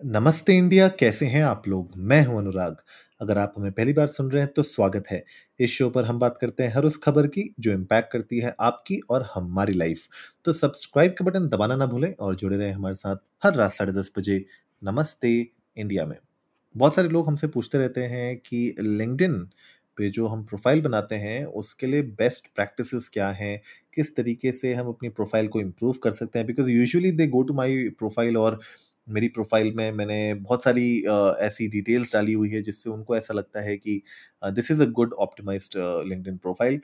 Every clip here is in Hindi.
नमस्ते इंडिया, कैसे हैं आप लोग? मैं हूँ अनुराग। अगर आप हमें पहली बार सुन रहे हैं तो स्वागत है। इस शो पर हम बात करते हैं हर उस खबर की जो इम्पैक्ट करती है आपकी और हमारी लाइफ तो सब्सक्राइब का बटन दबाना ना भूलें और जुड़े रहें हमारे साथ हर रात साढ़े दस बजे नमस्ते इंडिया में। बहुत सारे लोग हमसे पूछते रहते हैं कि लिंकडिन पे जो हम प्रोफ़ाइल बनाते हैं, उसके लिए बेस्ट प्रैक्टिसेस क्या हैं? किस तरीके से हम अपनी प्रोफ़ाइल को इम्प्रूव कर सकते हैं? Because usually they go to my profile और मेरी प्रोफ़ाइल में मैंने बहुत सारी ऐसी डिटेल्स डाली हुई है जिससे उनको ऐसा लगता है कि this is a good optimized linked profile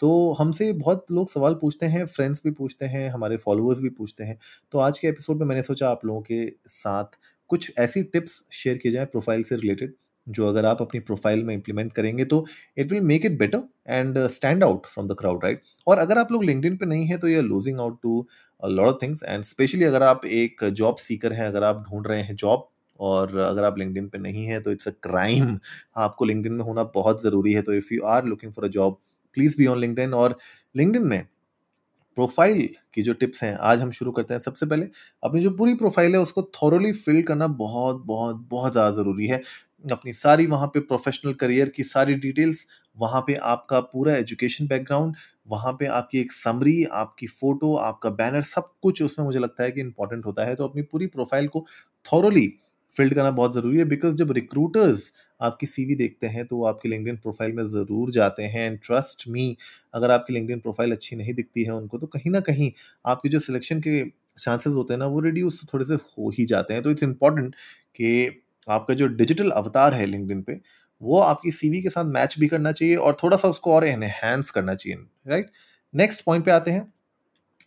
तो हमसे बहुत लोग सवाल पूछते हैं फ्रेंड्स भी पूछते हैं, हमारे फॉलोअर्स भी पूछते हैं। तो आज के एपिसोड में मैंने सोचा आप लोगों के साथ कुछ ऐसी टिप्स शेयर किए जाएँ प्रोफ़ाइल से रिलेटेड जो अगर आप अपनी प्रोफ़ाइल में इंप्लीमेंट करेंगे तो it will make it better and stand out from the crowd right और अगर आप लोग लिंकडिन पे नहीं है तो ये losing out to lot of things and specially अगर आप एक जॉब सीकर हैं, अगर आप ढूंढ रहे हैं जॉब और अगर आप लिंकडिन पे नहीं है तो इट्स अ क्राइम आपको लिंकडिन में होना बहुत ज़रूरी है तो if you are looking for a job please be on LinkedIn और लिंकडिन में प्रोफ़ाइल की जो टिप्स हैं, आज हम शुरू करते हैं। सबसे पहले, अपनी जो पूरी प्रोफ़ाइल है उसको थॉरली फिल करना बहुत बहुत बहुत ज़्यादा ज़रूरी है। अपनी सारी वहाँ पे प्रोफेशनल करियर की सारी डिटेल्स वहाँ पे आपका पूरा एजुकेशन बैकग्राउंड वहाँ पे आपकी एक समरी आपकी फ़ोटो आपका बैनर सब कुछ उसमें मुझे लगता है कि इंपॉर्टेंट होता है। तो अपनी पूरी प्रोफ़ाइल को थॉरली फिल्ड करना बहुत ज़रूरी है बिकॉज़ जब रिक्रूटर्स आपकी सीवी देखते हैं तो वो आपकी लिंकडिन प्रोफ़ाइल में ज़रूर जाते हैं। एंड ट्रस्ट मी अगर आपकी लिंकडिन प्रोफ़ाइल अच्छी नहीं दिखती है उनको तो कहीं ना कहीं आपकी जो सिलेक्शन के चांसेस होते हैं ना, वो रिड्यूस थोड़े से हो ही जाते हैं। तो इट्स इंपॉर्टेंट कि आपका जो डिजिटल अवतार है लिंकडिन पे, वो आपकी सीवी के साथ मैच भी करना चाहिए और थोड़ा सा उसको और एनहेंस करना चाहिए राइट नेक्स्ट पॉइंट पे आते हैं।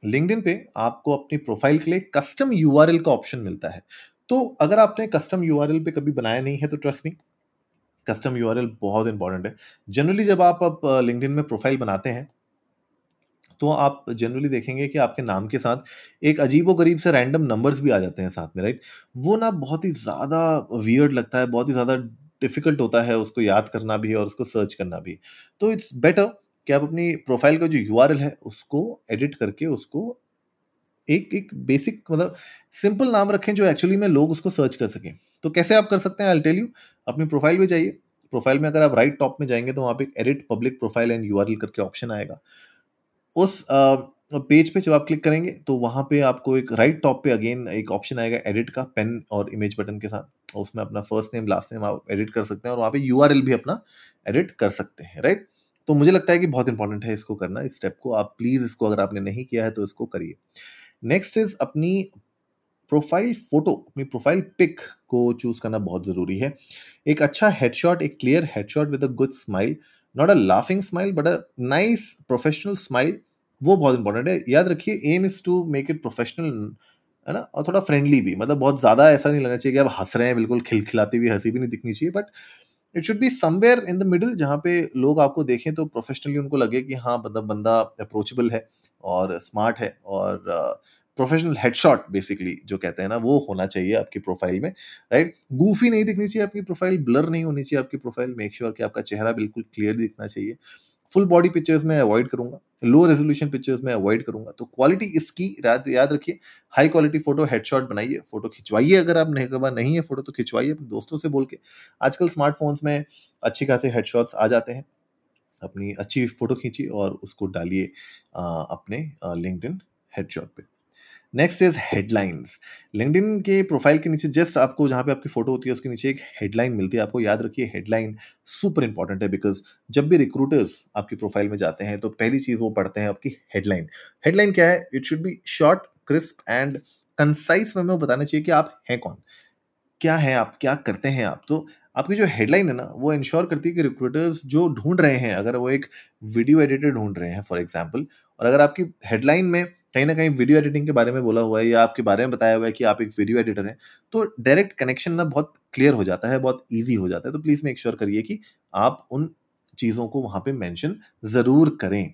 लिंकडिन पे आपको अपनी प्रोफ़ाइल के लिए कस्टम यूआरएल का ऑप्शन मिलता है। तो अगर आपने कस्टम यूआरएल पे कभी बनाया नहीं है तो ट्रस्ट मी कस्टम यूआरएल बहुत इंपॉर्टेंट है। जनरली जब आप अब लिंकडिन में प्रोफ़ाइल बनाते हैं तो आप जनरली देखेंगे कि आपके नाम के साथ एक अजीब व गरीब से रैंडम नंबर्स भी आ जाते हैं साथ में राइट वो ना बहुत ही ज़्यादा वियर्ड लगता है, बहुत ही ज़्यादा डिफ़िकल्ट होता है उसको याद करना भी और उसको सर्च करना भी। तो इट्स बेटर कि आप अपनी प्रोफ़ाइल का जो यूआरएल है उसको एडिट करके उसको एक एक बेसिक मतलब सिंपल नाम रखें जो एक्चुअली में लोग उसको सर्च कर सकें। तो कैसे आप कर सकते हैं आई टेल यू अपनी प्रोफ़ाइल में जाइए। प्रोफ़ाइल में अगर आप राइट टॉप में जाएँगे तो वहाँ पे edit public profile and URL करके ऑप्शन आएगा। उस पेज पे जब आप क्लिक करेंगे तो वहाँ पे आपको एक राइट टॉप पे अगेन एक ऑप्शन आएगा एडिट का पेन और इमेज बटन के साथ। और उसमें अपना फ़र्स्ट नेम लास्ट नेम आप एडिट कर सकते हैं और वहाँ पे यूआरएल भी अपना एडिट कर सकते हैं राइट तो मुझे लगता है कि बहुत इंपॉर्टेंट है इसको करना, इस स्टेप को। आप प्लीज़ इसको अगर आपने नहीं किया है तो इसको करिए। नेक्स्ट इज़ अपनी प्रोफ़ाइल फ़ोटो अपनी प्रोफ़ाइल पिक को चूज़ करना बहुत ज़रूरी है। एक अच्छा हेडशॉट एक clear headshot with a good smile not a laughing smile but a nice professional smile वो बहुत इंपॉर्टेंट है। याद रखिए aim is to make it professional है ना? और थोड़ा फ्रेंडली भी। मतलब बहुत ज़्यादा ऐसा नहीं लगना चाहिए कि आप हंस रहे हैं, बिल्कुल खिलखिलाती हुई, हँसी भी नहीं दिखनी चाहिए but it should be somewhere in the middle जहाँ पे लोग आपको देखें तो प्रोफेशनली उनको लगे कि हाँ मतलब बंदा अप्रोचेबल है और स्मार्ट है और प्रोफेशनल हेडशॉट बेसिकली जो कहते हैं ना, वो होना चाहिए आपकी प्रोफ़ाइल में राइट गूफी नहीं दिखनी चाहिए आपकी प्रोफ़ाइल ब्लर नहीं होनी चाहिए आपकी प्रोफ़ाइल मेक श्योर कि आपका चेहरा बिल्कुल क्लियर दिखना चाहिए। फुल बॉडी पिक्चर्स में अवॉइड करूँगा लो रेजोल्यूशन पिक्चर्स में अवॉइड करूँगा। तो क्वालिटी इसकी, याद याद रखिए हाई क्वालिटी फ़ोटो हेडशॉट बनाइए फ़ोटो खिंचवाइए अगर आप नहीं नहीं है फ़ोटो तो खिंचवाइए अपने दोस्तों से बोल के। आजकल स्मार्टफोन्स में अच्छी खासे हेडशॉट्स आ जाते हैं, अपनी अच्छी फ़ोटो खींचिए और उसको डालिए अपने लिंकड इन हेडशॉट पे। नेक्स्ट इज़ हेडलाइंस लिंकडिन के प्रोफ़ाइल के नीचे जस्ट आपको जहाँ पे आपकी फ़ोटो होती है, उसके नीचे एक हेडलाइन मिलती है। आपको याद रखिए हेडलाइन सुपर इंपॉर्टेंट है बिकॉज़ जब भी रिक्रूटर्स आपकी प्रोफ़ाइल में जाते हैं तो पहली चीज़ वो पढ़ते हैं आपकी हेडलाइन हेडलाइन क्या है? It should be short crisp and concise में बताना चाहिए कि आप हैं कौन? क्या है आप? क्या करते हैं आप? तो आपकी जो हेडलाइन है ना, वो इंश्योर करती है कि रिक्रूटर्स जो ढूंढ रहे हैं, अगर वो एक वीडियो एडिटर ढूंढ रहे हैं फॉर एग्ज़ाम्पल और अगर आपकी हेडलाइन में कहीं ना कहीं वीडियो एडिटिंग के बारे में बोला हुआ है या आपके बारे में बताया हुआ है कि आप एक वीडियो एडिटर हैं तो डायरेक्ट कनेक्शन ना बहुत क्लियर हो जाता है बहुत ईजी हो जाता है। तो प्लीज़ मेक श्योर करिए कि आप उन चीज़ों को वहाँ पे मेंशन ज़रूर करें।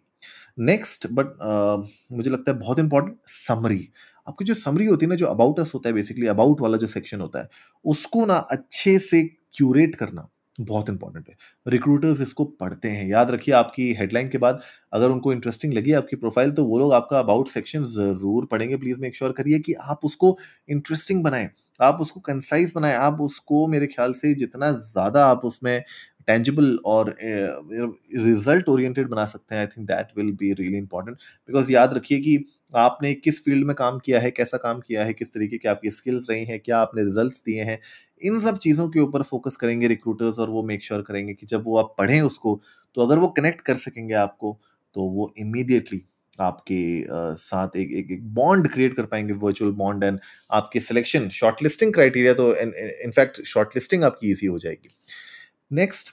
नेक्स्ट बट uh, मुझे लगता है बहुत इंपॉर्टेंट समरी आपकी जो समरी होती है ना जो अबाउट अस होता है बेसिकली अबाउट वाला जो सेक्शन होता है उसको ना अच्छे से क्यूरेट करना। बहुत इंपॉर्टेंट है। रिक्रूटर्स इसको पढ़ते हैं। याद रखिए, आपकी हेडलाइन के बाद अगर उनको इंटरेस्टिंग लगी आपकी प्रोफ़ाइल तो वो लोग आपका अबाउट सेक्शन ज़रूर पढ़ेंगे। प्लीज़ मेक श्योर करिए कि आप उसको इंटरेस्टिंग बनाएँ। आप उसको कंसाइज बनाएँ। आप उसको मेरे ख्याल से जितना ज़्यादा आप उसमें टेंजिबल और रिज़ल्ट ओरिएंटेड बना सकते हैं. I think that will be really important because याद रखिए कि आपने किस फ़ील्ड में काम किया है कैसा काम किया है किस तरीके की आपकी स्किल्स रही हैं क्या आपने रिजल्ट्स दिए हैं इन सब चीज़ों के ऊपर फोकस करेंगे रिक्रूटर्स और वो मेक श्योर sure करेंगे कि जब वो आप पढ़ें उसको तो अगर वो कनेक्ट कर सकेंगे आपको तो वो इमीडिएटली आपके साथ एक एक, एक बॉन्ड क्रिएट कर पाएँगे वर्चुअल बॉन्ड एंड आपके सिलेक्शन शॉर्टलिस्टिंग क्राइटेरिया तो इनफैक्ट शॉर्टलिस्टिंग आपकी ईजी हो जाएगी. नेक्स्ट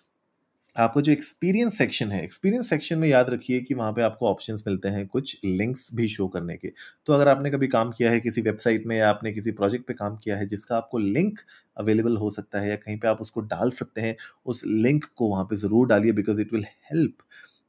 आपको जो एक्सपीरियंस सेक्शन है एक्सपीरियंस सेक्शन में याद रखिए कि वहाँ पे आपको ऑप्शंस मिलते हैं कुछ लिंक्स भी शो करने के। तो अगर आपने कभी काम किया है किसी वेबसाइट में या आपने किसी प्रोजेक्ट पे काम किया है जिसका आपको लिंक अवेलेबल हो सकता है या कहीं पे आप उसको डाल सकते हैं, उस लिंक को वहाँ पे ज़रूर डालिए because it will help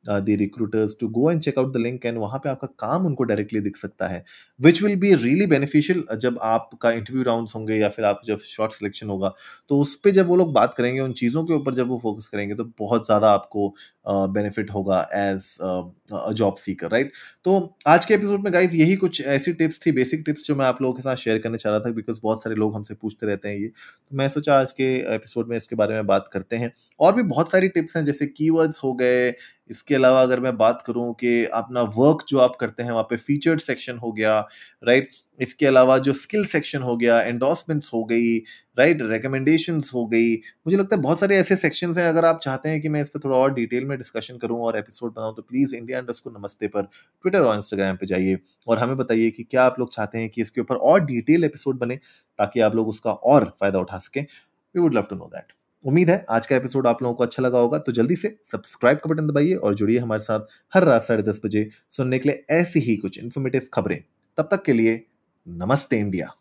the recruiters to go and check out the link and वहाँ पे आपका काम उनको डायरेक्टली दिख सकता है which will be really beneficial जब आपका इंटरव्यू राउंड होंगे या फिर आप जब शॉर्ट सिलेक्शन होगा तो उस पर जब वो लोग बात करेंगे उन चीज़ों के ऊपर जब वो फोकस करेंगे तो बहुत ज़्यादा आपको बेनिफिट होगा as a job seeker right तो आज के एपिसोड में गाइज़ यही कुछ ऐसी टिप्स थी बेसिक टिप्स जो मैं आप लोगों के साथ शेयर करना चाह रहा था बिकॉज़ बहुत सारे लोग हमसे पूछते रहते हैं ये। तो मैं सोचा आज के एपिसोड में इसके बारे में बात करते हैं। और भी बहुत सारी टिप्स हैं, जैसे कीवर्ड्स हो गए, इसके अलावा अगर मैं बात करूँ कि अपना वर्क जो आप करते हैं, वहाँ पे फीचर्ड सेक्शन हो गया राइट इसके अलावा जो स्किल सेक्शन हो गया एंडोर्समेंट्स हो गई राइट रिकमेंडेशंस हो गई। मुझे लगता है बहुत सारे ऐसे सेक्शंस हैं, अगर आप चाहते हैं कि मैं इस पर थोड़ा और डिटेल में डिस्कशन करूँ और एपिसोड बनाऊँ तो प्लीज़ इंडिया को नमस्ते पर ट्विटर और इंस्टाग्राम पे जाइए और हमें बताइए कि क्या आप लोग चाहते हैं कि इसके ऊपर और डिटेल एपिसोड बने, ताकि आप लोग उसका और फ़ायदा उठा सकें। We would love to know that उम्मीद है आज का एपिसोड आप लोगों को अच्छा लगा होगा तो जल्दी से सब्सक्राइब का बटन दबाइए और जुड़िए हमारे साथ हर रात साढ़े दस बजे सुनने के लिए ऐसी ही कुछ इन्फॉर्मेटिव खबरें। तब तक के लिए नमस्ते इंडिया